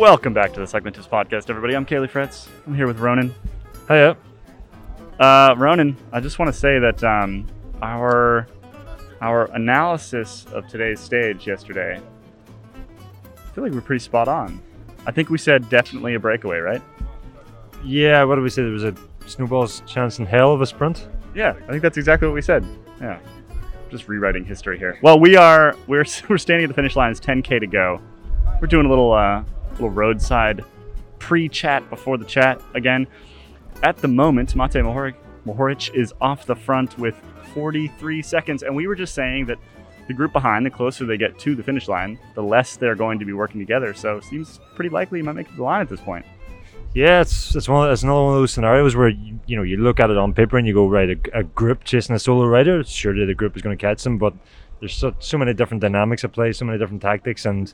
Welcome back to the Segmentist Podcast, everybody. I'm Caley Fretz. I'm here with Ronan. Hiya. Uh, Ronan, I just want to say that um, our our analysis of today's stage yesterday, I feel like we're pretty spot on. I think we said definitely a breakaway, right? Yeah, what did we say? There was a snowball's chance in hell of a sprint. Yeah, I think that's exactly what we said. Yeah, just rewriting history here. Well, we are we're we're standing at the finish line. It's 10k to go. We're doing a little uh, little roadside pre-chat before the chat again. At the moment, Matej Mohoric, is off the front with 43 seconds, and we were just saying that the group behind, the closer they get to the finish line, the less they're going to be working together. So it seems pretty likely he might make the line at this point. Yeah, it's it's one it's another one of those scenarios where you, you know you look at it on paper and you go right a, a group chasing a solo rider. Surely the group is going to catch them, but there's so, so many different dynamics at play, so many different tactics, and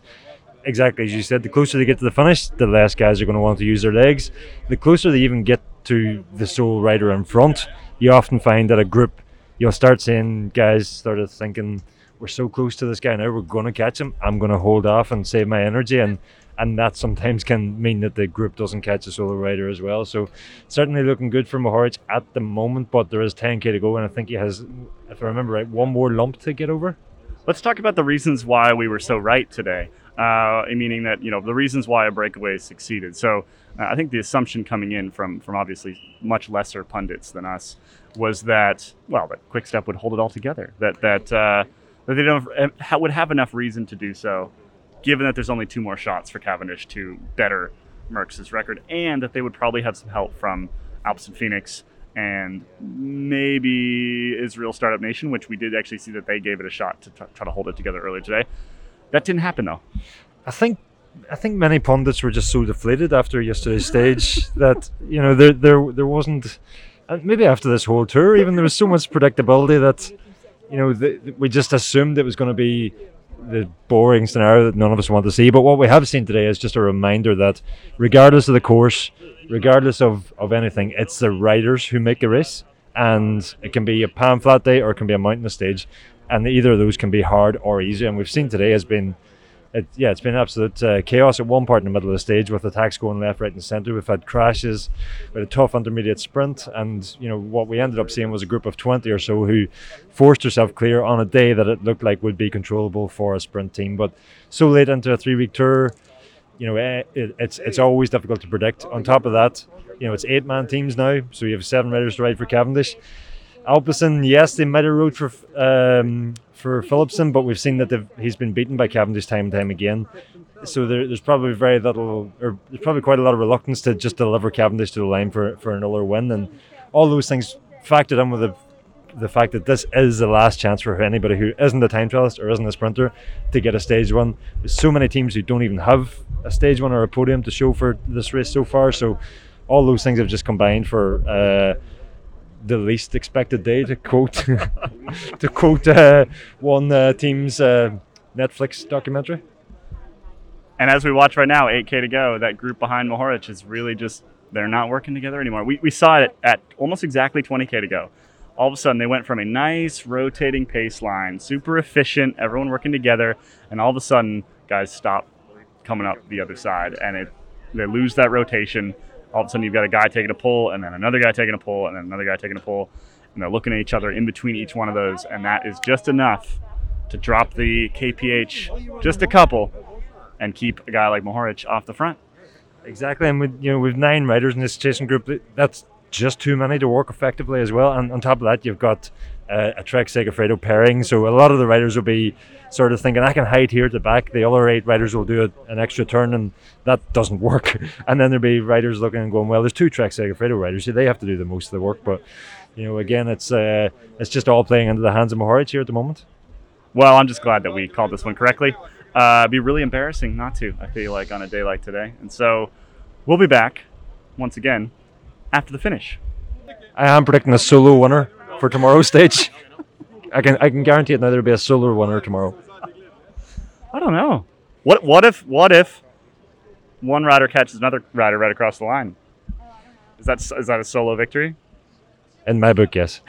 exactly as you said, the closer they get to the finish, the less guys are going to want to use their legs. The closer they even get to the sole rider in front, you often find that a group you'll start seeing guys started thinking we're so close to this guy now, we're going to catch him. I'm going to hold off and save my energy and and that sometimes can mean that the group doesn't catch a solo rider as well. So certainly looking good for Mohoric at the moment, but there is 10k to go, and I think he has, if I remember right, one more lump to get over. Let's talk about the reasons why we were so right today. Uh, meaning that you know the reasons why a breakaway succeeded. So uh, I think the assumption coming in from from obviously much lesser pundits than us was that well that Quickstep would hold it all together. That that uh, that they don't would have enough reason to do so given that there's only two more shots for Cavendish to better Merckx's record, and that they would probably have some help from Alpecin-Fenix and maybe Israel Startup Nation, which we did actually see that they gave it a shot to try to hold it together earlier today. That didn't happen though. I think I think many pundits were just so deflated after yesterday's stage that you know there there there wasn't and maybe after this whole tour even there was so much predictability that you know the, we just assumed it was going to be the boring scenario that none of us want to see. But what we have seen today is just a reminder that regardless of the course, regardless of, of anything, it's the riders who make the race. And it can be a pan flat day or it can be a mountainous stage. And either of those can be hard or easy. And we've seen today has been it, yeah, it's been absolute uh, chaos at one part in the middle of the stage with attacks going left, right, and centre. We've had crashes, we had a tough intermediate sprint, and you know what we ended up seeing was a group of twenty or so who forced herself clear on a day that it looked like would be controllable for a sprint team. But so late into a three-week tour, you know, eh, it, it's it's always difficult to predict. On top of that, you know, it's eight-man teams now, so you have seven riders to ride for Cavendish. Alpecin, yes, they might have rode for um, for Philipsen, but we've seen that he's been beaten by Cavendish time and time again. So there, there's probably very little, or there's probably quite a lot of reluctance to just deliver Cavendish to the line for, for another win, and all those things factored in with the the fact that this is the last chance for anybody who isn't a time trialist or isn't a sprinter to get a stage one. There's so many teams who don't even have a stage one or a podium to show for this race so far. So all those things have just combined for. Uh, the least expected day to quote to quote uh, one uh, team's uh, Netflix documentary. And as we watch right now, 8K to go, that group behind Mohoric is really just they're not working together anymore. We, we saw it at almost exactly 20K to go. All of a sudden, they went from a nice rotating pace line, super efficient, everyone working together, and all of a sudden, guys stop coming up the other side, and it they lose that rotation all of a sudden you've got a guy taking a pull and then another guy taking a pull and then another guy taking a pull and they're looking at each other in between each one of those and that is just enough to drop the kph just a couple and keep a guy like Mohoric off the front. Exactly and with you know with nine riders in this chasing group that's just too many to work effectively as well. And on top of that you've got uh, a Trek Segafredo pairing. So a lot of the riders will be sort of thinking, I can hide here at the back. The other eight riders will do a, an extra turn, and that doesn't work. and then there'll be riders looking and going, well, there's two Trek Segafredo riders, so they have to do the most of the work. But you know, again, it's uh, it's just all playing into the hands of Mohoric here at the moment. Well, I'm just glad that we called this one correctly. Uh, it'd be really embarrassing not to. I feel like on a day like today, and so we'll be back once again after the finish. I am predicting a solo winner for tomorrow's stage? I can I can guarantee it. Now there'll be a solar winner tomorrow. I don't know. What what if what if one rider catches another rider right across the line? Is that is that a solo victory? In my book, yes.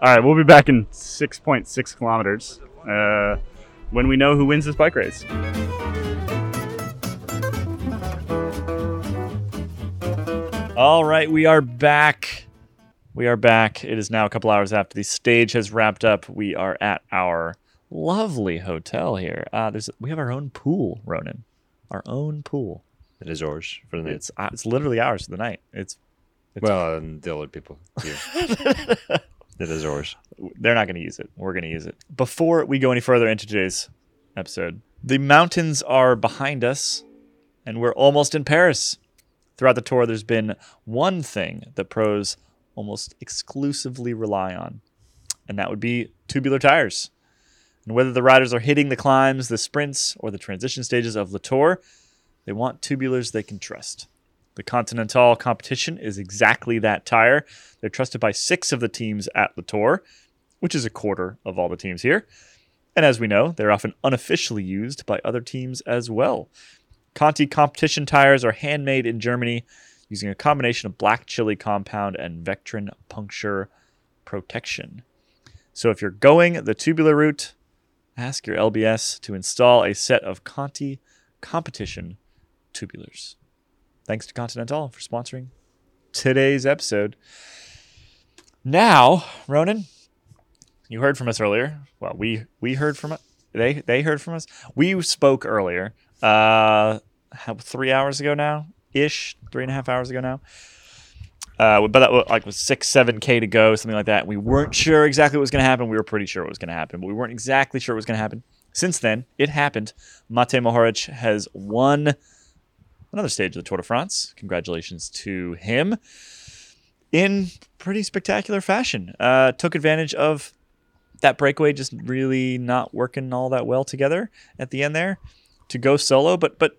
All right, we'll be back in 6.6 kilometers uh, when we know who wins this bike race. All right, we are back. We are back. It is now a couple hours after the stage has wrapped up. We are at our lovely hotel here. Uh, there's we have our own pool, Ronan. Our own pool. It is ours for the night. It's uh, it's literally ours for the night. It's well, and the other people here. it is ours. they're not going to use it. We're going to use it. Before we go any further into today's episode, the mountains are behind us, and we're almost in Paris. Throughout the tour, there's been one thing that pros almost exclusively rely on, and that would be tubular tires. And whether the riders are hitting the climbs, the sprints, or the transition stages of the tour, they want tubulars they can trust. The Continental competition is exactly that tire. They're trusted by six of the teams at the Tour, which is a quarter of all the teams here. And as we know, they're often unofficially used by other teams as well. Conti competition tires are handmade in Germany using a combination of black chili compound and Vectran puncture protection. So if you're going the tubular route, ask your LBS to install a set of Conti competition tubulars. Thanks to Continental for sponsoring today's episode. Now, Ronan, you heard from us earlier. Well, we we heard from. They they heard from us. We spoke earlier. Uh, three hours ago now, ish, three and a half hours ago now. Uh, but that was like was six, seven k to go, something like that. We weren't sure exactly what was going to happen. We were pretty sure what was going to happen, but we weren't exactly sure what was going to happen. Since then, it happened. Matej Mohoric has won another stage of the Tour de France. Congratulations to him in pretty spectacular fashion. Uh, took advantage of that breakaway just really not working all that well together at the end there to go solo. But but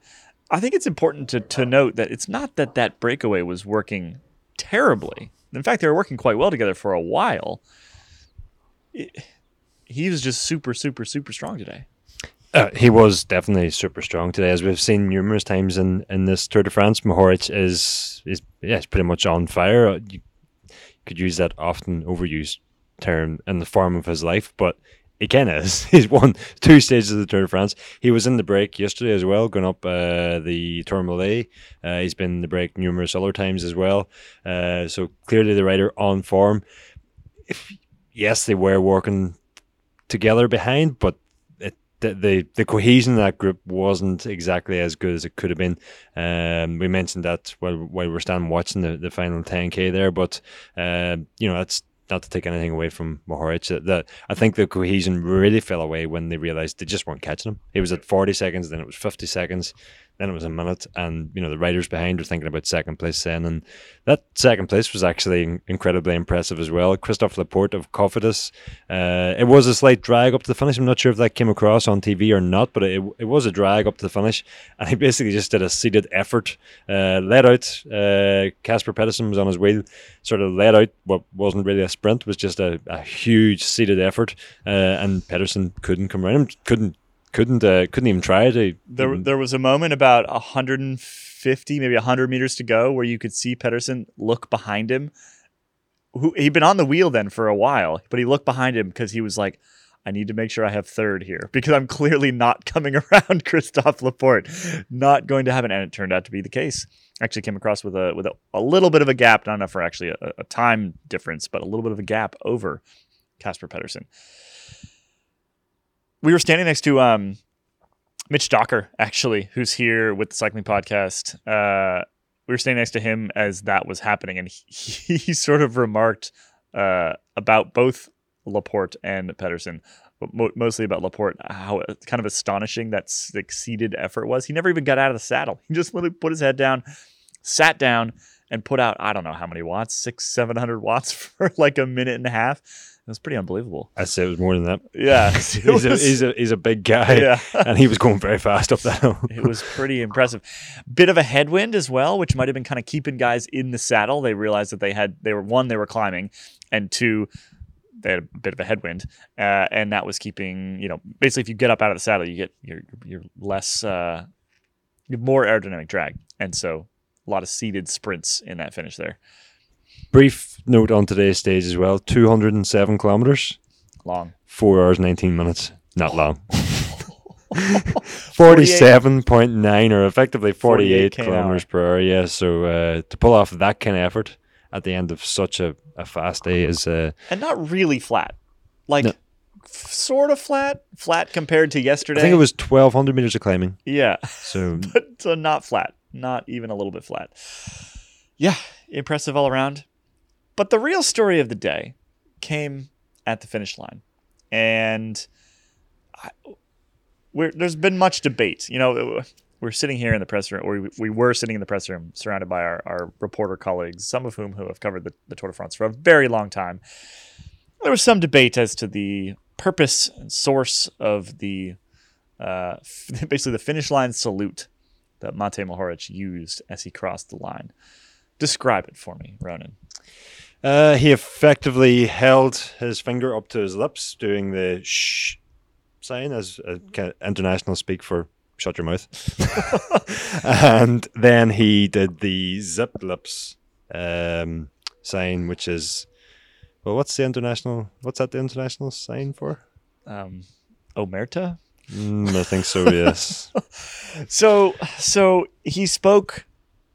I think it's important to to note that it's not that that breakaway was working terribly. In fact, they were working quite well together for a while. It, he was just super super super strong today. Uh, he was definitely super strong today, as we've seen numerous times in, in this Tour de France. Mohoric is is yeah, it's pretty much on fire. You could use that often overused term in the form of his life, but is. He's won two stages of the Tour de France. He was in the break yesterday as well, going up uh, the Tourmalet. Uh, he's been in the break numerous other times as well. Uh, so clearly the rider on form. If, yes, they were working together behind, but the, the the cohesion of that group wasn't exactly as good as it could have been. Um, we mentioned that while while we're standing watching the, the final 10k there, but uh, you know that's not to take anything away from Mohoric. That I think the cohesion really fell away when they realized they just weren't catching him. It was at 40 seconds, then it was 50 seconds, then it was a minute, and you know the riders behind were thinking about second place then, and that second place was actually incredibly impressive as well. Christophe Laporte of Cofidis. Uh, it was a slight drag up to the finish. I'm not sure if that came across on TV or not, but it, it was a drag up to the finish, and he basically just did a seated effort, uh, let out. Uh, Casper Pedersen was on his wheel, sort of let out what wasn't really a sprint, was just a, a huge seated effort, uh, and Pedersen couldn't come around him, couldn't couldn't uh, couldn't even try to. There, there was a moment about 150, maybe 100 meters to go, where you could see Pedersen look behind him. Who he'd been on the wheel then for a while, but he looked behind him because he was like, "I need to make sure I have third here because I'm clearly not coming around Christophe Laporte, not going to happen." And it turned out to be the case. Actually, came across with a with a, a little bit of a gap, not enough for actually a, a time difference, but a little bit of a gap over Casper Pedersen we were standing next to um, Mitch Docker, actually, who's here with the Cycling Podcast. Uh, we were standing next to him as that was happening, and he, he sort of remarked uh, about both Laporte and Pedersen, but mo- mostly about Laporte, how kind of astonishing that succeeded effort was. He never even got out of the saddle. He just literally put his head down, sat down, and put out I don't know how many watts, six, seven hundred watts for like a minute and a half was pretty unbelievable. I'd say it was more than that. Yeah, he's, a, he's, a, he's a big guy, yeah. and he was going very fast up that hill. it was pretty impressive. Bit of a headwind as well, which might have been kind of keeping guys in the saddle. They realized that they had they were one they were climbing, and two they had a bit of a headwind, uh, and that was keeping you know basically if you get up out of the saddle, you get you're you're less uh, you have more aerodynamic drag, and so a lot of seated sprints in that finish there. Brief note on today's stage as well 207 kilometers. Long. Four hours, 19 minutes. Not long. Forty-seven point nine, or effectively 48 48, km/h. kilometers per hour. Yeah, so uh, to pull off that kind of effort at the end of such a, a fast day is uh, and not really flat, like No. sort of flat, flat compared to yesterday. I think it was twelve hundred meters of climbing. yeah, So but so not flat, not even a little bit flat. Yeah, impressive all around. But the real story of the day came at the finish line, and I, there's been much debate. You know, we're sitting here in the press room, or we, we were sitting in the press room, surrounded by our, our reporter colleagues, some of whom who have covered the, the Tour de France for a very long time. There was some debate as to the purpose and source of the uh, basically the finish line salute that Matej Mohoric used as he crossed the line. Describe it for me, Ronan. uh, he effectively held his finger up to his lips, doing the shh sign as a kind of international speak for shut your mouth. and then he did the zip lips um, sign, which is well, what's the international? What's that the international sign for? Um, Omerta? Mm, I think so. Yes. So, so he spoke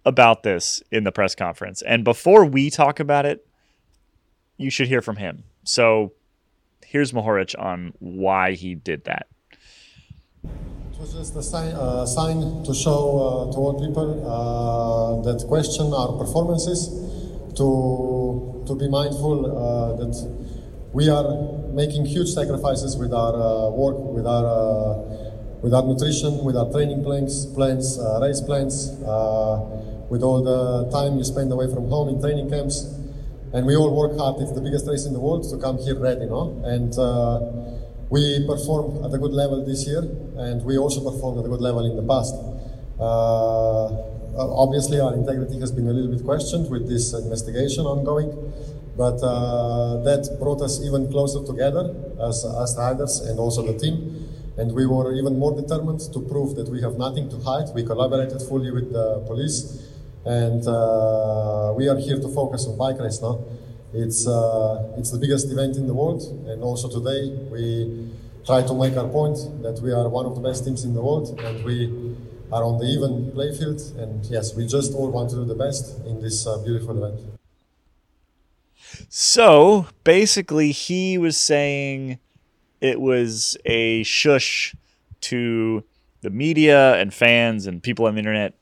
about this in the press conference, and before we talk about it, you should hear from him. So, here's Mohoric on why he did that. It was just a sign, uh, sign to show uh, to all people uh, that question our performances, to to be mindful uh, that we are making huge sacrifices with our uh, work, with our uh, with our nutrition, with our training plans, plans, race plans, with all the time you spend away from home in training camps, and we all work hard. It's the biggest race in the world to come here ready, no? And uh, we performed at a good level this year, and we also performed at a good level in the past. Uh, obviously, our integrity has been a little bit questioned with this investigation ongoing, but uh, that brought us even closer together as, as riders and also the team. And we were even more determined to prove that we have nothing to hide. We collaborated fully with the police, and uh, we are here to focus on bike race now. It's uh, it's the biggest event in the world, and also today we try to make our point that we are one of the best teams in the world, and we are on the even play field. And yes, we just all want to do the best in this uh, beautiful event. So basically, he was saying it was a shush to the media and fans and people on the internet,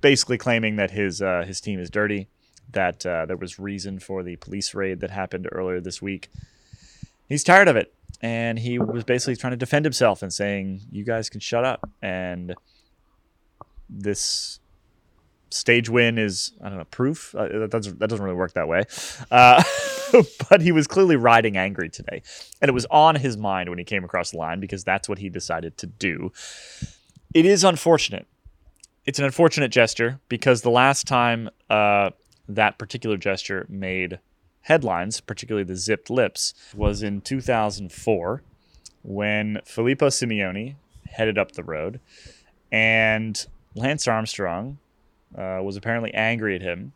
basically claiming that his uh, his team is dirty, that uh, there was reason for the police raid that happened earlier this week. He's tired of it, and he was basically trying to defend himself and saying, "You guys can shut up." And this stage win is I don't know proof uh, that doesn't that doesn't really work that way, uh, but he was clearly riding angry today, and it was on his mind when he came across the line because that's what he decided to do. It is unfortunate. It's an unfortunate gesture because the last time uh, that particular gesture made headlines, particularly the zipped lips, was in 2004 when Filippo Simeoni headed up the road and Lance Armstrong uh, was apparently angry at him,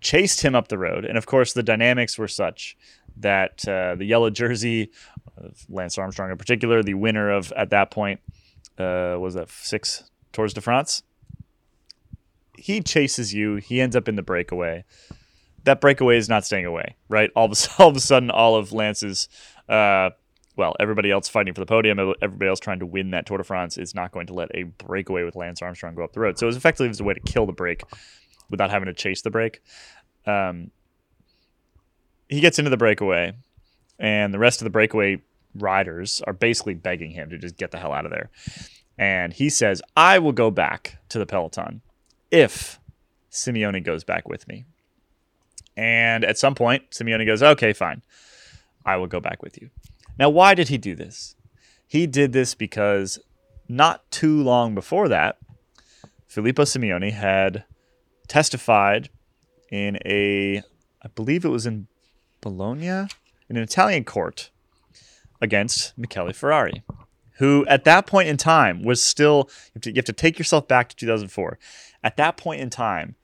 chased him up the road, and of course the dynamics were such that uh, the yellow jersey Lance Armstrong in particular, the winner of at that point uh, was that six Tours de France. He chases you. He ends up in the breakaway. That breakaway is not staying away, right? All of a, all of a sudden, all of Lance's uh, well, everybody else fighting for the podium, everybody else trying to win that Tour de France is not going to let a breakaway with Lance Armstrong go up the road. So it was effectively it was a way to kill the break without having to chase the break. Um, he gets into the breakaway, and the rest of the breakaway riders are basically begging him to just get the hell out of there. And he says, I will go back to the peloton if Simeoni goes back with me. And at some point, Simeoni goes, Okay, fine. I will go back with you. Now, why did he do this? He did this because not too long before that, Filippo Simeoni had testified in a, I believe it was in Bologna, in an Italian court against Michele Ferrari, who at that point in time was still, you have to, you have to take yourself back to 2004. At that point in time,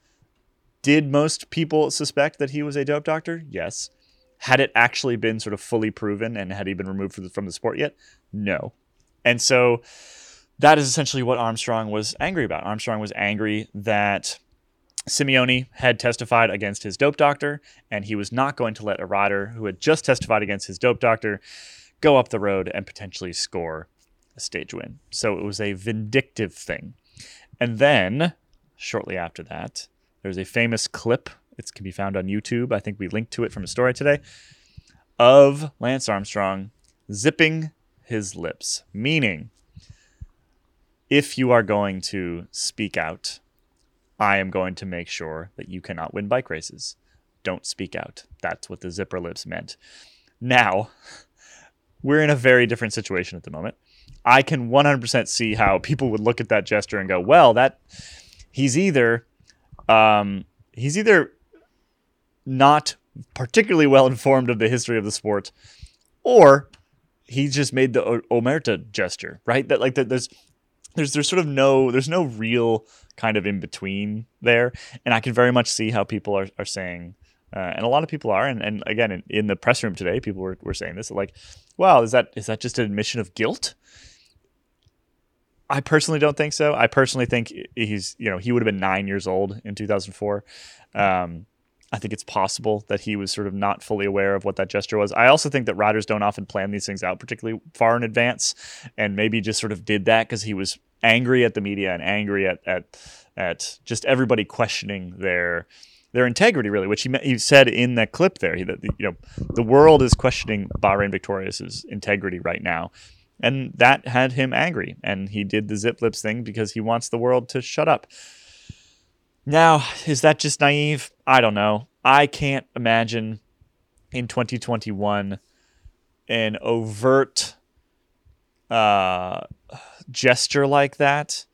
did most people suspect that he was a dope doctor? Yes. Had it actually been sort of fully proven and had he been removed from the, from the sport yet? No. And so that is essentially what Armstrong was angry about. Armstrong was angry that Simeoni had testified against his dope doctor, and he was not going to let a rider who had just testified against his dope doctor go up the road and potentially score a stage win. So it was a vindictive thing. And then, shortly after that, there's a famous clip. It can be found on YouTube. I think we linked to it from a story today of Lance Armstrong zipping his lips, meaning if you are going to speak out, I am going to make sure that you cannot win bike races. Don't speak out. That's what the zipper lips meant. Now, we're in a very different situation at the moment. I can 100% see how people would look at that gesture and go, "Well, that he's either um, he's either not particularly well informed of the history of the sport, or he just made the o- omerta gesture, right? That like that there's there's there's sort of no there's no real kind of in between there, and I can very much see how people are are saying. Uh, and a lot of people are, and, and again, in, in the press room today, people were, were saying this, like, "Wow, is that is that just an admission of guilt?" I personally don't think so. I personally think he's, you know, he would have been nine years old in 2004. Um, I think it's possible that he was sort of not fully aware of what that gesture was. I also think that riders don't often plan these things out particularly far in advance, and maybe just sort of did that because he was angry at the media and angry at at at just everybody questioning their their integrity, really. Which he he said in that clip there, that you know the world is questioning Bahrain Victorious's integrity right now, and that had him angry. And he did the zip lips thing because he wants the world to shut up. Now, is that just naive? I don't know. I can't imagine in 2021 an overt uh, gesture like that.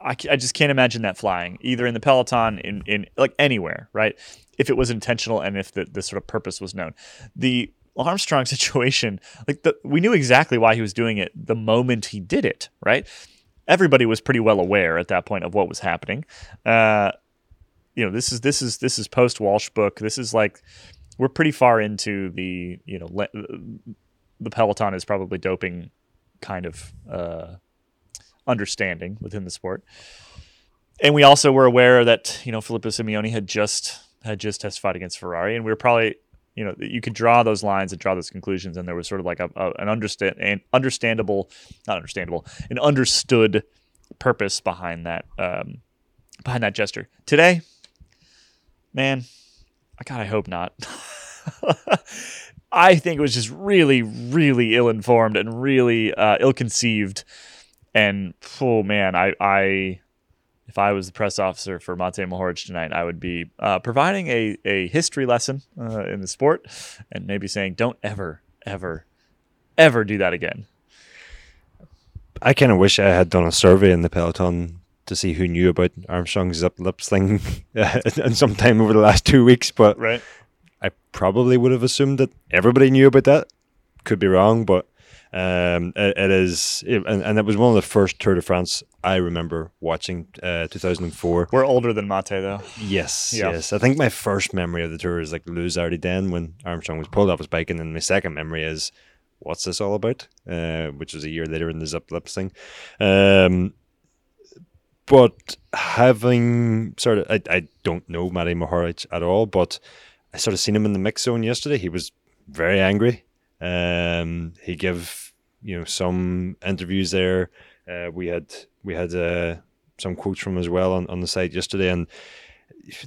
I, I just can't imagine that flying either in the peloton in, in like anywhere right if it was intentional and if the, the sort of purpose was known the Armstrong situation, like the, we knew exactly why he was doing it the moment he did it, right? Everybody was pretty well aware at that point of what was happening. Uh, you know, this is this is this is post Walsh book. This is like we're pretty far into the you know le- the peloton is probably doping kind of uh, understanding within the sport. And we also were aware that you know Filippo Simeoni had just had just testified against Ferrari, and we were probably you know you could draw those lines and draw those conclusions and there was sort of like a, a an understand an understandable not understandable an understood purpose behind that um, behind that gesture. Today man i god i hope not. I think it was just really really ill-informed and really uh, ill-conceived and oh man i i if I was the press officer for Matej Mohoric tonight, I would be uh, providing a, a history lesson uh, in the sport and maybe saying, don't ever, ever, ever do that again. I kind of wish I had done a survey in the peloton to see who knew about Armstrong's zip lips thing and sometime over the last two weeks, but right. I probably would have assumed that everybody knew about that. Could be wrong, but um, it, it is, it, and, and it was one of the first Tour de France I remember watching, uh, 2004. We're older than Matej, though. Yes, Yeah. yes. I think my first memory of the tour is like Luz Ardiden when Armstrong was pulled off his bike, and then my second memory is what's this all about? Uh, which was a year later in the zip lips thing. Um, but having sort of, I, I don't know Matej Mohoric at all, but I sort of seen him in the mix zone yesterday. He was very angry. Um, he gave you know some interviews there. Uh, we had we had uh, some quotes from him as well on, on the site yesterday, and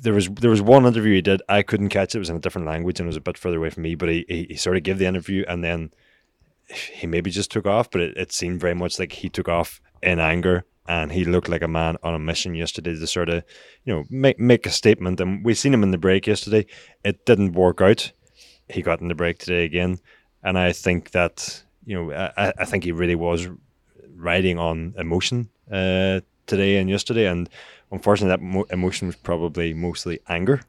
there was there was one interview he did. I couldn't catch it. It was in a different language and it was a bit further away from me. But he, he, he sort of gave the interview and then he maybe just took off. But it, it seemed very much like he took off in anger and he looked like a man on a mission yesterday to sort of you know make make a statement. And we seen him in the break yesterday. It didn't work out. He got in the break today again, and I think that you know I, I think he really was riding on emotion uh, today and yesterday, and unfortunately, that mo- emotion was probably mostly anger.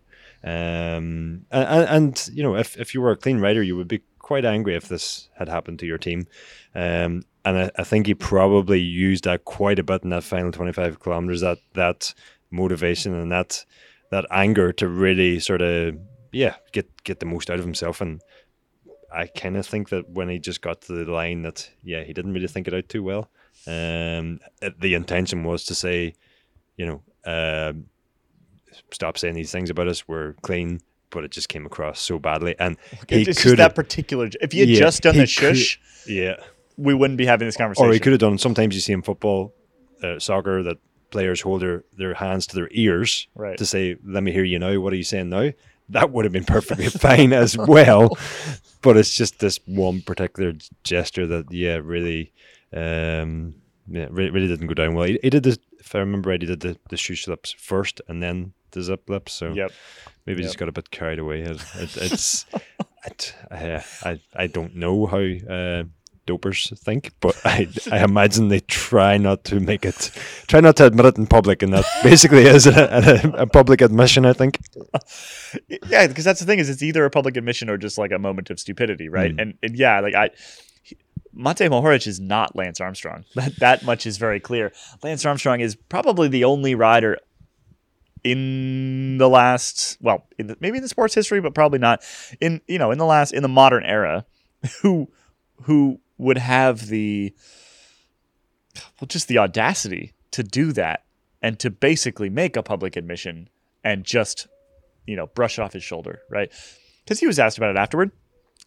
Um, and, and, you know, if, if you were a clean rider, you would be quite angry if this had happened to your team. Um, and I, I think he probably used that quite a bit in that final twenty five kilometers. That that motivation and that that anger to really sort of yeah get get the most out of himself and I kind of think that when he just got to the line, that yeah, he didn't really think it out too well. Um, uh, the intention was to say, you know, uh, stop saying these things about us. We're clean, but it just came across so badly. And he it's just could that particular. If he had Yeah, just done he the shush, could- yeah, we wouldn't be having this conversation. or he could have done. Sometimes you see in football, uh, soccer, that players hold their, their hands to their ears Right. to say, "Let me hear you now." What are you saying now? That would have been perfectly fine as well. But it's just this one particular gesture that, yeah, really, um, yeah, really, really didn't go down well. He, he did this, if I remember right, he did the the shoe slips first and then the zip lips. So Yep. maybe he Yep. just got a bit carried away. It, it, it's, it, uh, I, I don't know how uh, dopers think, but I, I imagine they try not to make it, try not to admit it in public, and that basically is a, a, a public admission. I think. yeah, because that's the thing is it's either a public admission or just like a moment of stupidity, right? Mm. And, and yeah, like I. Matej Mohoric is not Lance Armstrong. That that much is very clear. Lance Armstrong is probably the only rider in the last, well, in the, maybe in the sports history, but probably not in you know in the last in the modern era, who who would have the well just the audacity to do that and to basically make a public admission and just you know brush off his shoulder, right? Because he was asked about it afterward.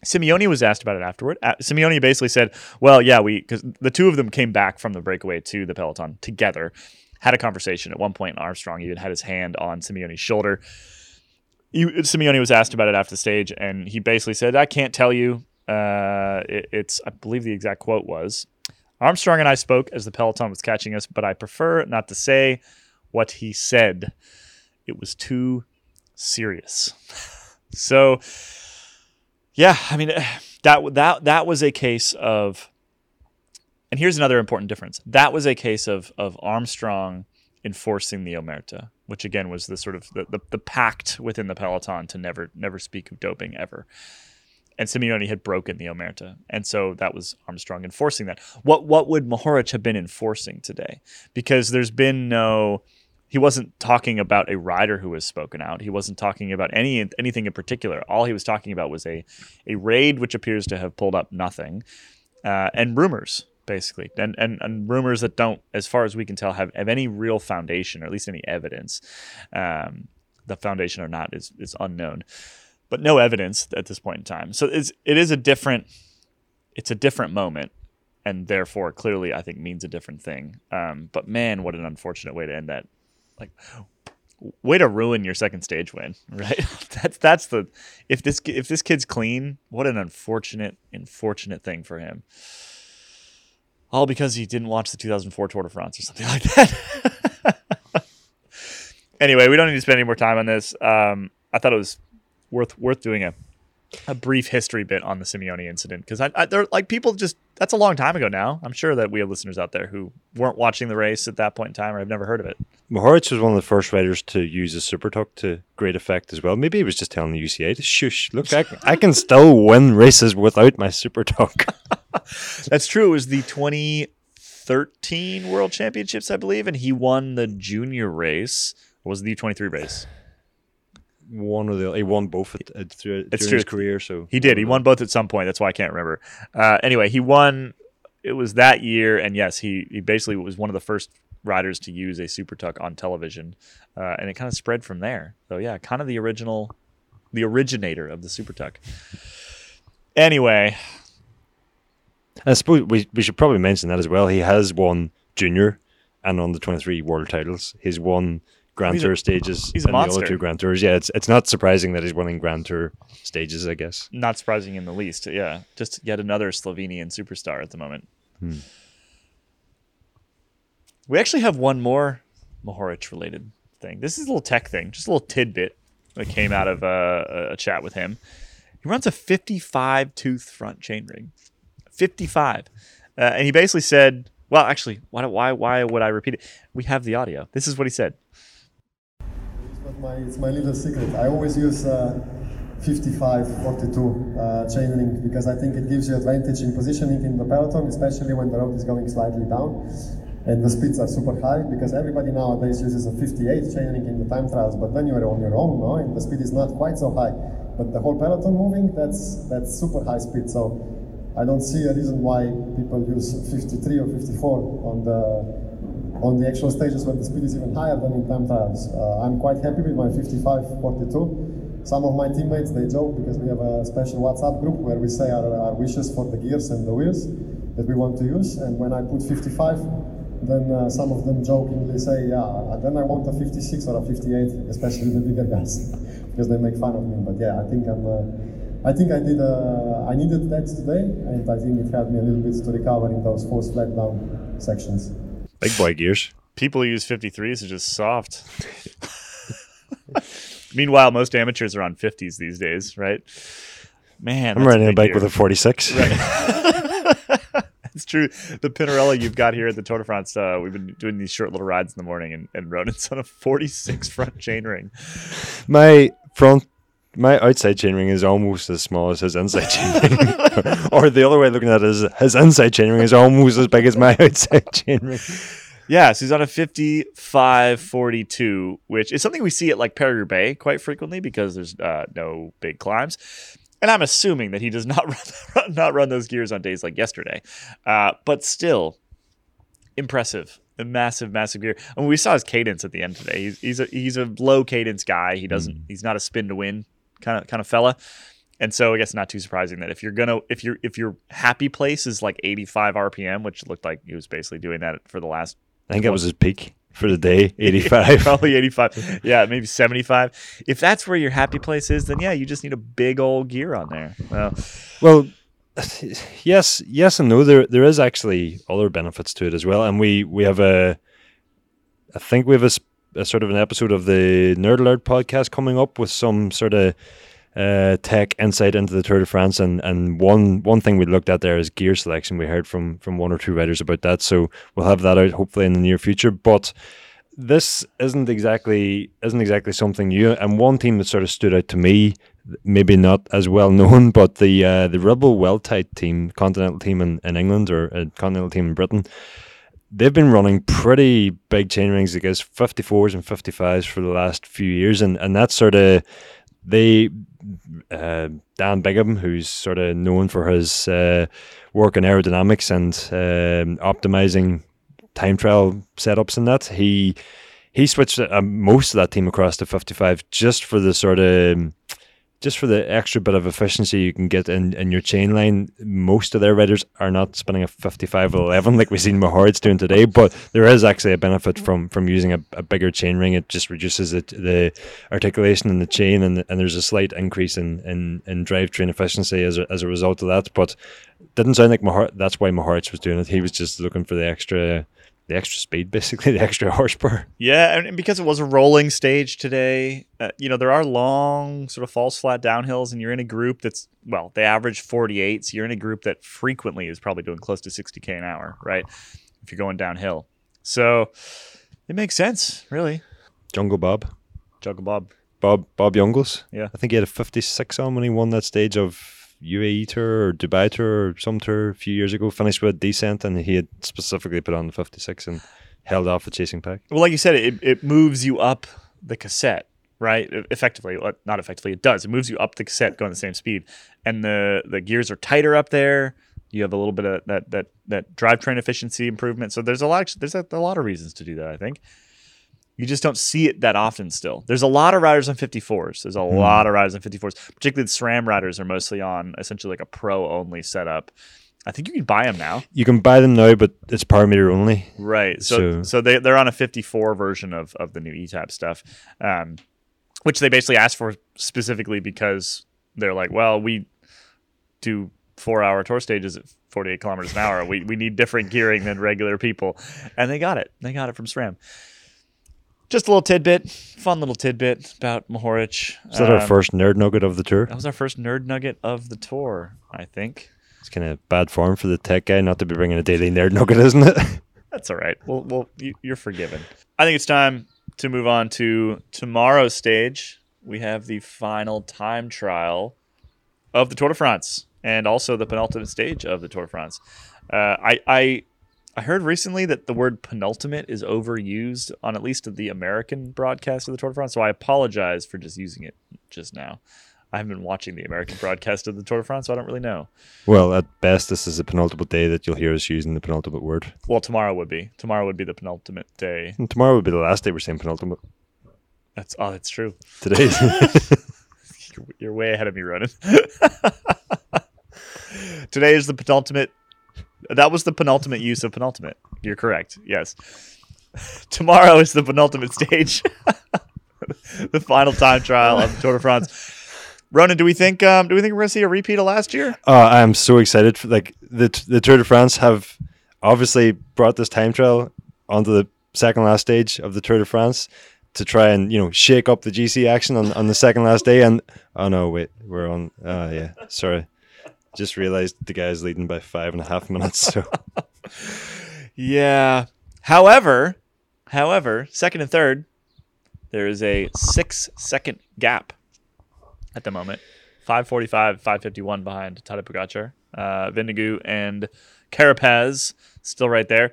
Simeoni was asked about it afterward. Simeoni basically said, "Well, yeah, we because the two of them came back from the breakaway to the peloton together, had a conversation. At one point, Armstrong even had his hand on Simeoni's shoulder. You, Simeoni was asked about it after the stage, and he basically said, "I can't tell you. Uh, it, it's I believe the exact quote was." Armstrong and I spoke as the peloton was catching us, but I prefer not to say what he said. It was too serious. so, yeah, I mean that that that was a case of and here's another important difference. That was a case of of Armstrong enforcing the omerta, which again was the sort of the, the, the pact within the peloton to never never speak of doping ever. And Simeoni had broken the omerta, and so that was Armstrong enforcing that. What what would Mohoric have been enforcing today? Because there's been no he wasn't talking about a rider who was spoken out. He wasn't talking about any anything in particular. All he was talking about was a a raid which appears to have pulled up nothing, uh, and rumors basically, and, and and rumors that don't, as far as we can tell, have, have any real foundation or at least any evidence. Um, the foundation or not is is unknown, but no evidence at this point in time. So it's it is a different it's a different moment and therefore clearly I think means a different thing. Um, but man, what an unfortunate way to end that. Like, way to ruin your second stage win, right? that's that's the if this if this kid's clean, what an unfortunate unfortunate thing for him. All because he didn't watch the 2004 Tour de France or something like that. anyway, we don't need to spend any more time on this. Um, I thought it was worth worth doing a a brief history bit on the Simeoni incident because I, I they're like people just that's a long time ago now. I'm sure that we have listeners out there who weren't watching the race at that point in time or have never heard of it. Mohoric was one of the first riders to use a super tuck to great effect as well. Maybe he was just telling the UCI to shush. Look, I, I can still win races without my super tuck. That's true. It was the 2013 World Championships, I believe, and he won the junior race. Was the U23 race? One of the he won both at, at, through, It's during true. his career. So He did. He won both at some point. That's why I can't remember. Uh, anyway, he won. It was that year, and yes, he he basically was one of the first riders to use a super tuck on television, uh, and it kind of spread from there. So yeah, kind of the original, the originator of the super tuck. Anyway, I suppose we we should probably mention that as well. He has won junior and on the twenty three world titles. He's won Grand He's a- Tour stages he's a and the other two Grand Tours. Yeah, it's it's not surprising that he's winning Grand Tour stages. I guess. not surprising in the least. Yeah, just yet another Slovenian superstar at the moment. We actually have one more Mohoric related thing. This is a little tech thing, just a little tidbit that came out of uh, a, a chat with him. He runs a 55 tooth front chain ring. 55. Uh, and he basically said, well, actually, why, why, why would I repeat it? We have the audio. This is what he said. Not my, it's my little secret. I always use uh, 55, 42 uh, chain link because I think it gives you advantage in positioning in the peloton, especially when the road is going slightly down and the speeds are super high because everybody nowadays uses a 58 chain link in the time trials, but then you are on your own, no? and the speed is not quite so high. but the whole peloton moving, that's that's super high speed. So I don't see a reason why people use 53 or 54 on the on the actual stages where the speed is even higher than in time trials. Uh, I'm quite happy with my 55 42. Some of my teammates they joke because we have a special WhatsApp group where we say our, our wishes for the gears and the wheels that we want to use. And when I put 55, then uh, some of them jokingly say, "Yeah, uh, then I want a 56 or a 58," especially the bigger guys, because they make fun of me. But yeah, I think I'm. Uh, I think I did. Uh, I needed that today, and I think it helped me a little bit to recover in those force flat down sections. Big boy gears. People who use 53s are just soft. Meanwhile, most amateurs are on 50s these days, right? Man, I'm riding a bike gear. with a 46. It's true. The Pinarello you've got here at the Tour de France, uh, we've been doing these short little rides in the morning, and, and Ronan's on a 46 front chainring. My front, my outside chainring is almost as small as his inside chainring. or the other way of looking at it is his inside chainring is almost as big as my outside chainring. Yeah, so he's on a 55 42, which is something we see at like Paris-Roubaix quite frequently because there's uh, no big climbs. And I'm assuming that he does not run, not run those gears on days like yesterday. Uh, but still, impressive. A massive, massive gear. I mean, we saw his cadence at the end today. He's, he's a he's a low cadence guy. He doesn't. He's not a spin to win kind of kind of fella. And so I guess not too surprising that if you're gonna if your if your happy place is like 85 RPM, which looked like he was basically doing that for the last I think that was his peak for the day, 85. probably 85 yeah maybe 75 if that's where your happy place is then yeah you just need a big old gear on there well Well, yes, yes and no. There, there is actually other benefits to it as well, and we we have a, I think we have a, a sort of an episode of the Nerd Alert podcast coming up with some sort of uh, tech insight into the Tour de France, and and one one thing we looked at there is gear selection. We heard from from one or two writers about that, so we'll have that out hopefully in the near future, but. This isn't exactly isn't exactly something new, and one team that sort of stood out to me maybe not as well known, but the uh, the Ribble Weldtite team, continental team in, in England or a continental team in Britain, they've been running pretty big chain rings, guess, 54s and 55s for the last few years, and and that's sort of they uh, Dan Bigham, who's sort of known for his uh, work in aerodynamics and um, optimizing time trial setups and that he he switched uh, most of that team across to 55 just for the sort of um, just for the extra bit of efficiency you can get in, in your chain line, most of their riders are not spinning a 55 11 like we've seen Mohoric's doing today, but there is actually a benefit from from using a, a bigger chain ring. It just reduces the, the articulation in the chain, and, and there's a slight increase in, in, in drivetrain efficiency as a, as a result of that. But didn't sound like Mohoric, that's why Mohoric's was doing it. He was just looking for the extra. The extra speed, basically, the extra horsepower. yeah and, because it was a rolling stage today uh, you know there are long sort of false flat downhills and you're in a group that's well they average 48 so you're in a group that frequently is probably doing close to 60k an hour right if you're going downhill so it makes sense really Jungle Bob. juggle bob Bob Bob Jungels. Yeah. I think he had a 56 on when he won that stage of UAE tour or Dubai tour or some tour a few years ago. Finished with decent, and he had specifically put on the 56 and held off the chasing pack. Well, like you said, it, it moves you up the cassette, right? Effectively, uh, not effectively, it does. It moves you up the cassette going the same speed, and the the gears are tighter up there. You have a little bit of that that that drivetrain efficiency improvement. So there's a lot there's a, a lot of reasons to do that. I think you just don't see it that often. Still, there's a lot of riders on 54s. There's a lot of riders on 54s. Particularly the SRAM riders are mostly on essentially like a pro only setup. I think you can buy them now. You can buy them now, but it's power meter only. Right. So So- so they they're on a 54 version of of the new ETAP stuff, um, which they basically asked for specifically because they're like, well, we do four hour tour stages at 48 kilometers an hour. We we need different gearing than regular people, and they got it. They got it from SRAM. Just a little tidbit, fun little tidbit about Mohoric. Is that our Um, first nerd nugget of the tour? That was our first nerd nugget of the tour, I think. It's kind of bad form for the tech guy not to be bringing a daily nerd nugget, isn't it? That's all right. Well, well, you, you're forgiven. I think it's time to move on to tomorrow's stage. We have the final time trial of the Tour de France and also the penultimate stage of the Tour de France. Uh, I, I I heard recently that the word penultimate is overused on at least the American broadcast of the Tour de France, so I apologize for just using it just now. I haven't been watching the American broadcast of the Tour de France, so I don't really know. Well, at best, this is a penultimate day that you'll hear us using the penultimate word. Well, tomorrow would be. Tomorrow would be the penultimate day. And tomorrow would be the last day we're saying penultimate. That's oh, that's true. Today. You're, you're way ahead of me, Ronan. Today is the penultimate. That was the penultimate use of penultimate. You're correct. Yes. Tomorrow is the penultimate stage, the final time trial of the Tour de France. Ronan, do we think? Um, do we think we're going to see a repeat of last year? Uh, I am so excited. For, like the the Tour de France have obviously brought this time trial onto the second last stage of the Tour de France to try and you know shake up the GC action on, on the second last day. And oh no, wait, we're on. Uh, yeah, sorry. Just realized the guy's leading by five and a half minutes. So Yeah. However, however, second and third, there is a six second gap at the moment. 545, 551 behind Tadej Pogacar. Uh, Vingegaard and Carapaz still right there.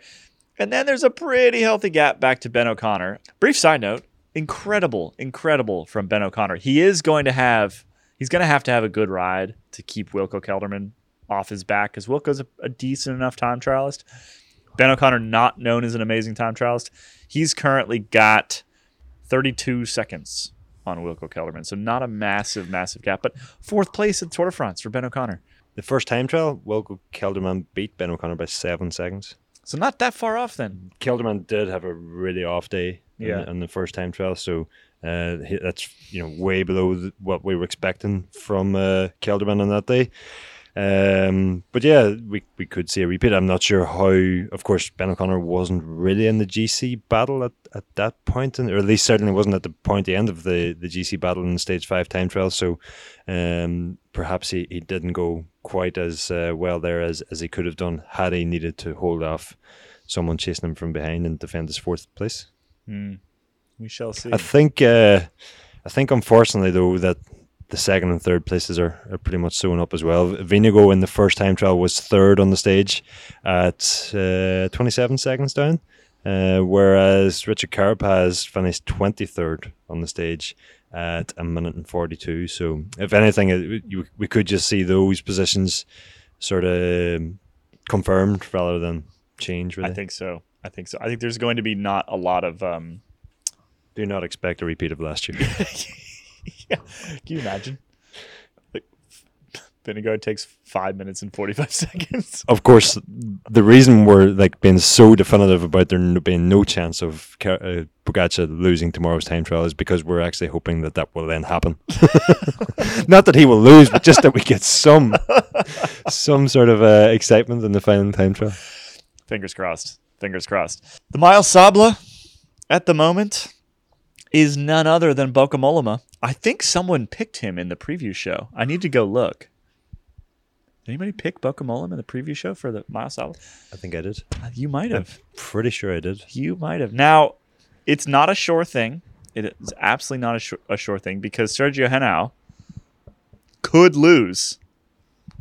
And then there's a pretty healthy gap back to Ben O'Connor. Brief side note incredible, incredible from Ben O'Connor. He is going to have, he's going to have to have a good ride to keep Wilco Kelderman off his back because Wilco's a, a decent enough time trialist. Ben O'Connor, not known as an amazing time trialist, he's currently got 32 seconds on Wilco Kelderman. So not a massive, massive gap, but fourth place at Tour de France for Ben O'Connor. the first time trial, Wilco Kelderman beat Ben O'Connor by seven seconds. So not that far off then. Kelderman did have a really off day Yeah. in the first time trial, so uh, that's you know way below th- what we were expecting from uh, Kelderman on that day. Um, but yeah, we we could see a repeat. I'm not sure how. Of course, Ben O'Connor wasn't really in the GC battle at, at that point, and, or at least certainly wasn't at the pointy end of the, the GC battle in the stage five time trial. So um, perhaps he, he didn't go quite as uh, well there as, as he could have done had he needed to hold off someone chasing him from behind and defend his fourth place. Hmm. We shall see. I think uh, I think unfortunately though that the second and third places are, are pretty much sewn up as well. Vingegaard in the first time trial was third on the stage at uh, 27 seconds down, uh, whereas Richard Carapaz finished 23rd on the stage at a minute and 42. So if anything, it, you, we could just see those positions sort of confirmed rather than change. Really, I think so. I think so. I think there's going to be not a lot of. Um, do not expect a repeat of last year. yeah. Can you imagine? Like, Vingegaard takes five minutes and 45 seconds. of course, the reason we're like being so definitive about there being no chance of uh, Pogacar losing tomorrow's time trial is because we're actually hoping that that will then happen. Not that he will lose, but just that we get some some sort of uh, excitement in the final time trial. Fingers crossed. Fingers crossed. The Miles Sabla at the moment is none other than Bauke Mollema. I think someone picked him in the preview show. I need to go look. Did anybody pick Bauke in the preview show for the Miles Sabla? I think I did. Uh, You might have. Pretty sure I did. You might have. Now, it's not a sure thing. It is absolutely not a, sure, a sure thing because Sergio Henao could lose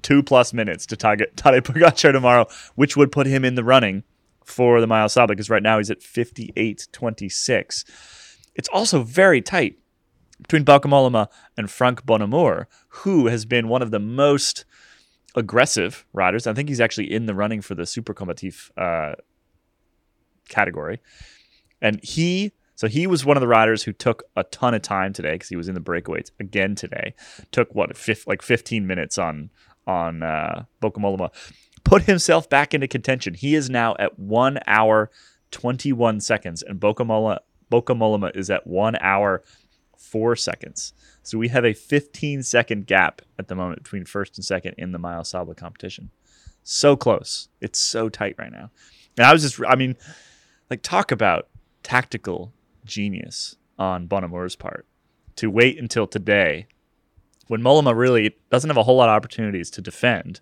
two plus minutes to Tadej Pogacar tomorrow, which would put him in the running for the Miles Sabla because right now he's at 58.26. It's also very tight between Bauke and Franck Bonnamour, who has been one of the most aggressive riders. I think he's actually in the running for the Super Combatif uh, category. And he, so he was one of the riders who took a ton of time today because he was in the breakaways again today. Took what, fif- like 15 minutes on on uh, Bauke Put himself back into contention. He is now at one hour 21 seconds, and Bauke Bauke Mollema is at one hour four seconds. So we have a 15 second gap at the moment between first and second in the Mile Sabla competition. So close. It's so tight right now. And I was just, I mean, like, talk about tactical genius on Bonnamour's part to wait until today when Mollema really doesn't have a whole lot of opportunities to defend.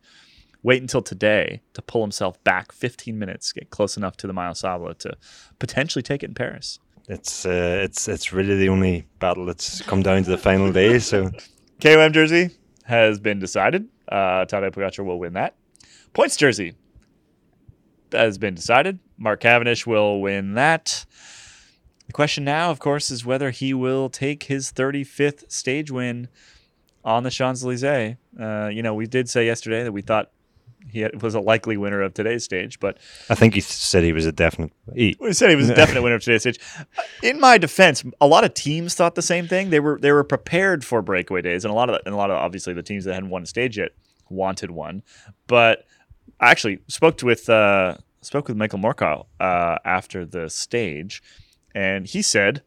Wait until today to pull himself back 15 minutes, get close enough to the Mile Sabla to potentially take it in Paris. It's uh, it's it's really the only battle that's come down to the final day. So KOM jersey has been decided. Uh, Tadej Pogacar will win that. Points jersey has been decided. Mark Cavendish will win that. The question now, of course, is whether he will take his 35th stage win on the Champs Elysees. Uh, you know, we did say yesterday that we thought he had, was a likely winner of today's stage, but I think he said he was a definite. He, we said he was a definite winner of today's stage. In my defense, a lot of teams thought the same thing. They were they were prepared for breakaway days, and a lot of and a lot of obviously the teams that hadn't won a stage yet wanted one. But I actually spoke with uh, spoke with Michael Mørkøv uh, after the stage, and he said,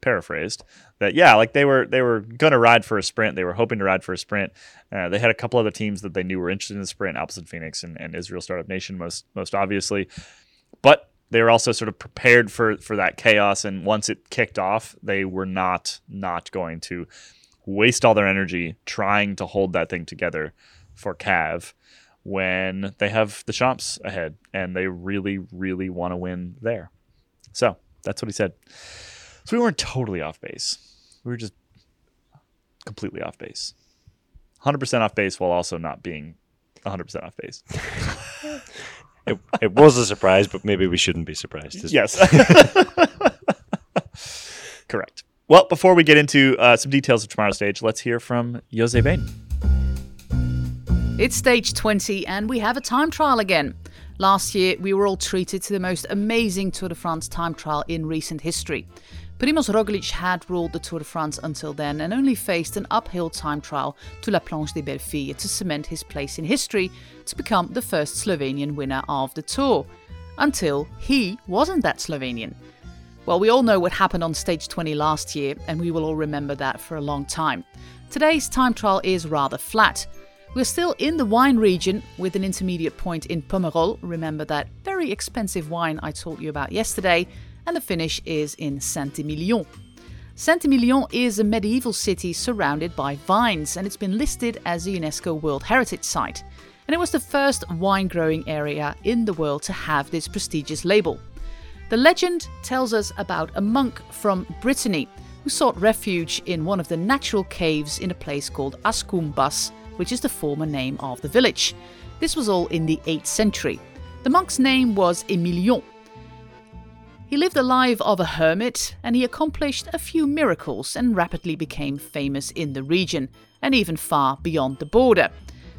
paraphrased, that yeah, like they were they were gonna ride for a sprint. They were hoping to ride for a sprint. Uh, they had a couple other teams that they knew were interested in the sprint, and Fenix and, and Israel Startup Nation most most obviously, but they were also sort of prepared for for that chaos. And once it kicked off, they were not not going to waste all their energy trying to hold that thing together for Cav when they have the Champs ahead and they really really want to win there. So that's what he said. So we weren't totally off base. We were just completely off base. 100% off base while also not being 100% off base. it, it was a surprise, but maybe we shouldn't be surprised. Yes. Correct. Well, before we get into uh, some details of tomorrow's stage, let's hear from José Been. It's stage 20 and we have a time trial again. Last year, we were all treated to the most amazing Tour de France time trial in recent history. Primoz Roglic had ruled the Tour de France until then and only faced an uphill time trial to La Planche des Belles Filles to cement his place in history to become the first Slovenian winner of the Tour. Until he wasn't that Slovenian. Well, we all know what happened on stage 20 last year, and we will all remember that for a long time. Today's time trial is rather flat. We're still in the wine region with an intermediate point in Pomerol. Remember that very expensive wine I told you about yesterday. And the finish is in Saint-Emilion. Saint-Emilion is a medieval city surrounded by vines and it's been listed as a UNESCO World Heritage Site. And it was the first wine growing area in the world to have this prestigious label. The legend tells us about a monk from Brittany who sought refuge in one of the natural caves in a place called Ascumbas, which is the former name of the village. This was all in the 8th century. The monk's name was Emilion. He lived the life of a hermit and he accomplished a few miracles and rapidly became famous in the region and even far beyond the border.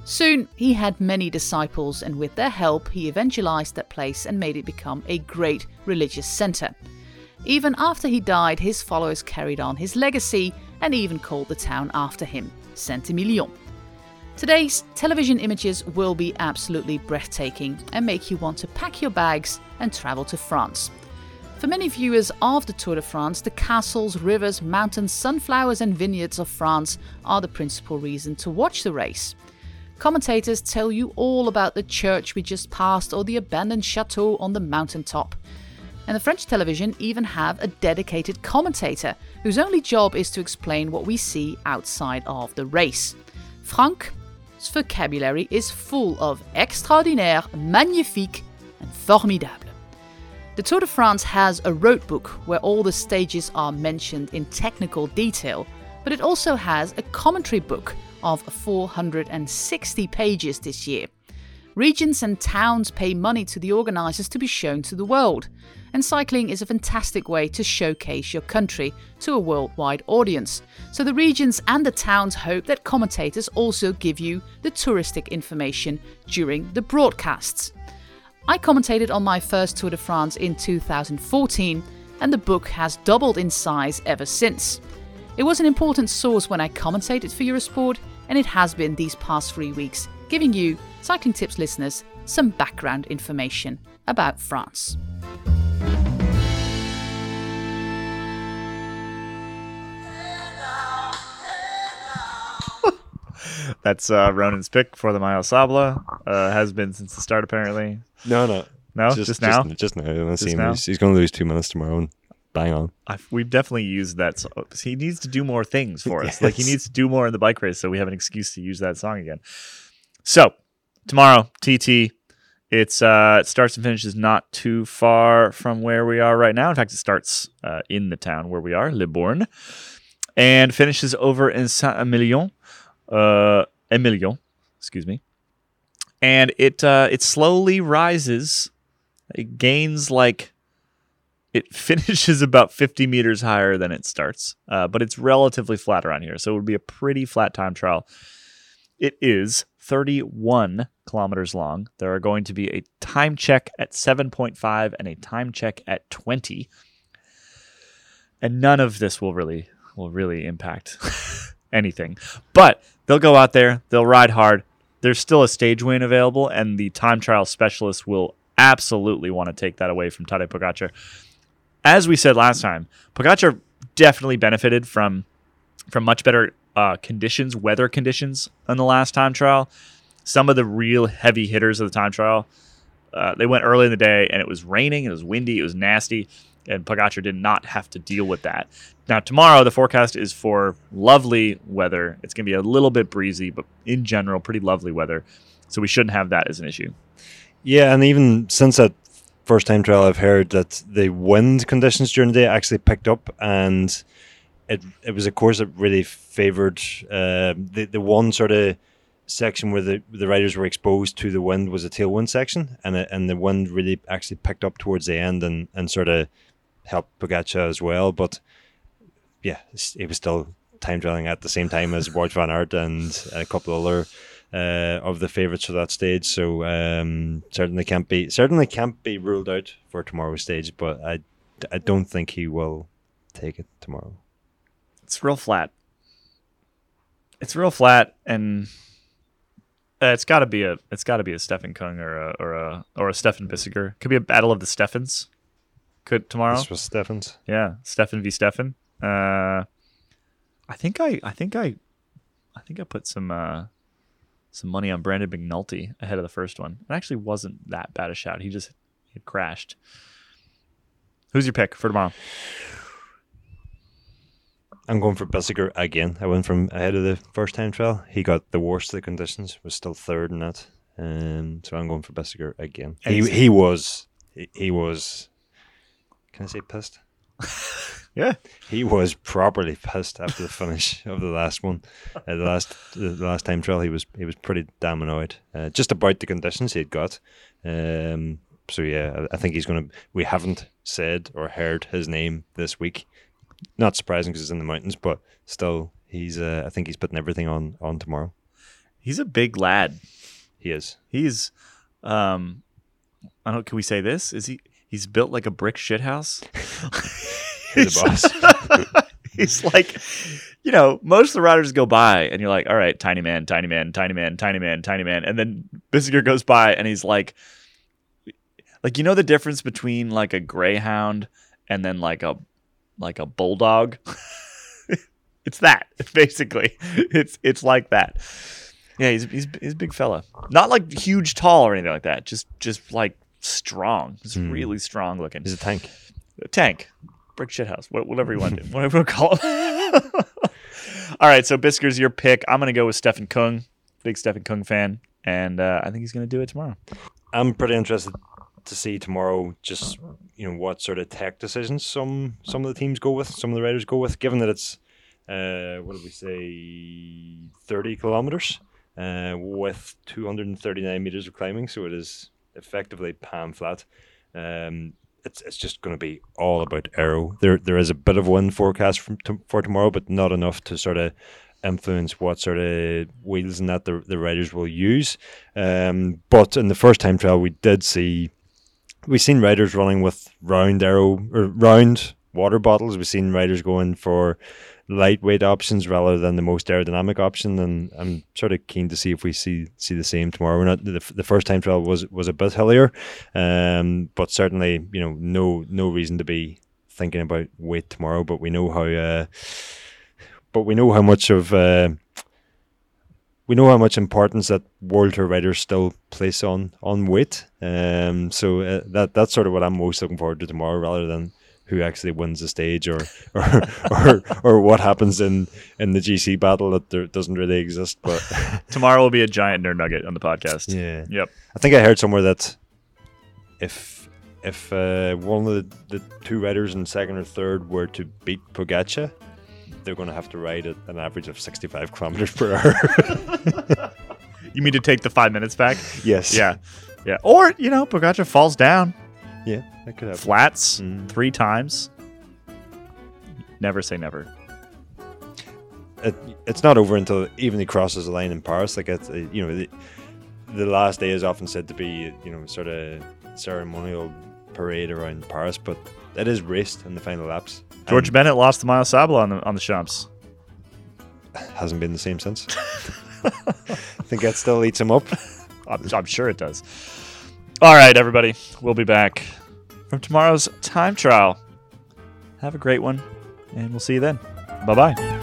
Soon he had many disciples, and with their help, he evangelized that place and made it become a great religious center. Even after he died, his followers carried on his legacy and even called the town after him, Saint-Emilion. Today's television images will be absolutely breathtaking and make you want to pack your bags and travel to France. For many viewers of the Tour de France, the castles, rivers, mountains, sunflowers, and vineyards of France are the principal reason to watch the race. Commentators tell you all about the church we just passed or the abandoned chateau on the mountaintop. And the French television even have a dedicated commentator whose only job is to explain what we see outside of the race. Frank's vocabulary is full of extraordinaire, magnifique, and formidable. The Tour de France has a road book where all the stages are mentioned in technical detail, but it also has a commentary book of 460 pages this year. Regions and towns pay money to the organisers to be shown to the world, and cycling is a fantastic way to showcase your country to a worldwide audience. So the regions and the towns hope that commentators also give you the touristic information during the broadcasts. I commentated on my first Tour de France in 2014, and the book has doubled in size ever since. It was an important source when I commentated for Eurosport, and it has been these past three weeks, giving you, Cycling Tips listeners, some background information about France. That's uh, Ronan's pick for the Mile Sabla. Uh, has been since the start, apparently. No, no. No, just, now. Just, just now. Just see him. now? He's, he's going to lose two minutes tomorrow and bang on. I've, we've definitely used that. So he needs to do more things for us. Like he needs to do more in the bike race, so we have an excuse to use that song again. So tomorrow, TT. It's uh, it starts and finishes not too far from where we are right now. In fact, it starts uh, in the town where we are, Libourne, and finishes over in Saint Emilion, uh, Emilion, excuse me. And it uh, it slowly rises. It gains like it finishes about 50 meters higher than it starts, uh, but it's relatively flat around here. So it would be a pretty flat time trial. It is 31 kilometers long. There are going to be a time check at 7.5 and a time check at 20. And none of this will really will really impact anything. But they'll go out there, they'll ride hard. There's still a stage win available, and the time trial specialist will absolutely want to take that away from Tadej Pogacar. As we said last time, Pogacar definitely benefited from from much better uh, conditions, weather conditions, on the last time trial. Some of the real heavy hitters of the time trial, uh, they went early in the day, and it was raining, it was windy, it was nasty, and Pogacar did not have to deal with that. Now tomorrow, the forecast is for lovely weather. It's going to be a little bit breezy, but in general, pretty lovely weather. So we shouldn't have that as an issue. Yeah, and even since that first time trial, I've heard that the wind conditions during the day actually picked up, and it it was a course that really favoured uh, the the one sort of section where the the riders were exposed to the wind was a tailwind section, and it, and the wind really actually picked up towards the end and and sort of helped Pogacar as well. But yeah, he was still time trialing at the same time as Wout van Aert and a couple other uh, of the favourites for that stage. So um, certainly can't be certainly can't be ruled out for tomorrow's stage. But I, I don't think he will take it tomorrow. It's real flat. It's real flat, and uh, it's got to be a it's got to be a Stefan Kung or a or a or a Stefan Bissegger. Could be a battle of the Stefans. Could tomorrow? This was Stephens. Yeah, Stefan v Stefan. Uh, I think I I think I I think I put some uh, some money on Brandon McNulty ahead of the first one. It actually wasn't that bad a shot. He just he crashed. Who's your pick for tomorrow? I'm going for Bissegger again. I went from ahead of the first time trial. He got the worst of the conditions. Was still third in that. Um, so I'm going for Bissegger again. He he was he, he was. Can I say pissed? Yeah, He was properly pissed after the finish of the last one, uh, the last the last time trial. He was he was pretty damn annoyed, uh, just about the conditions he'd got. Um, so yeah, I, I think he's going to. We haven't said or heard his name this week. Not surprising because it's in the mountains, but still, he's. Uh, I think he's putting everything on on tomorrow. he's a big lad. He is. He's, um, I don't. Can we say this? Is he? He's built like a brick shithouse. He's the boss. he's like, you know, most of the riders go by, and you're like, all right, tiny man, tiny man, tiny man, tiny man, tiny man, and then Bissegger goes by, and he's like, like you know the difference between like a greyhound and then like a like a bulldog. it's that basically. It's it's like that. Yeah, he's he's he's a big fella. Not like huge, tall or anything like that. Just just like strong. It's Hmm. really strong looking. He's a tank. A tank, brick shit house. whatever you want to do, whatever you call it. All right, so Bissegger's your pick. I'm gonna go with Stefan Kung, big Stefan Kung fan, and uh, I think he's gonna do it tomorrow. I'm pretty interested to see tomorrow just you know what sort of tech decisions some some of the teams go with, some of the riders go with, given that it's uh, what did we say, 30 kilometers uh, with 239 meters of climbing, so it is effectively pan flat. Um, it's it's just going to be all about aero. There there is a bit of wind forecast from for tomorrow, but not enough to sort of influence what sort of wheels and that the, the riders will use. Um, but in the first time trial, we did see we've seen riders running with round aero or round water bottles. We've seen riders going for lightweight options rather than the most aerodynamic option, and I'm sort of keen to see if we see see the same tomorrow. We're not the, the first time trial was was a bit hillier, um, but certainly you know no no reason to be thinking about weight tomorrow. But we know how, uh, but we know how much of. Uh, we know how much importance that World Tour riders still place on on weight. Um, so uh, that that's sort of what I'm most looking forward to tomorrow, rather than who actually wins the stage or or or, or what happens in, in the GC battle that there doesn't really exist. But Tomorrow will be a giant nerd nugget on the podcast. yeah, Yep. I think I heard somewhere that if if uh, one of the, the two riders in second or third were to beat Pogacar, they're going to have to ride at an average of 65 kilometers per hour. You mean to take the five minutes back? yes. Yeah. Yeah. Or, you know, Pogacar falls down. Yeah, that could happen. Flats Mhm. three times. Never say never. It, it's not over until even he crosses the line in Paris. Like it's uh, you know the, the last day is often said to be you know sort of ceremonial parade around Paris, but it is raced in the final laps. George and Bennett lost to Miles Sabla on the on the Champs. hasn't been the same since. I think that still eats him up. I'm, I'm sure it does. All right, everybody. We'll be back from tomorrow's time trial. Have a great one, and we'll see you then. Bye bye.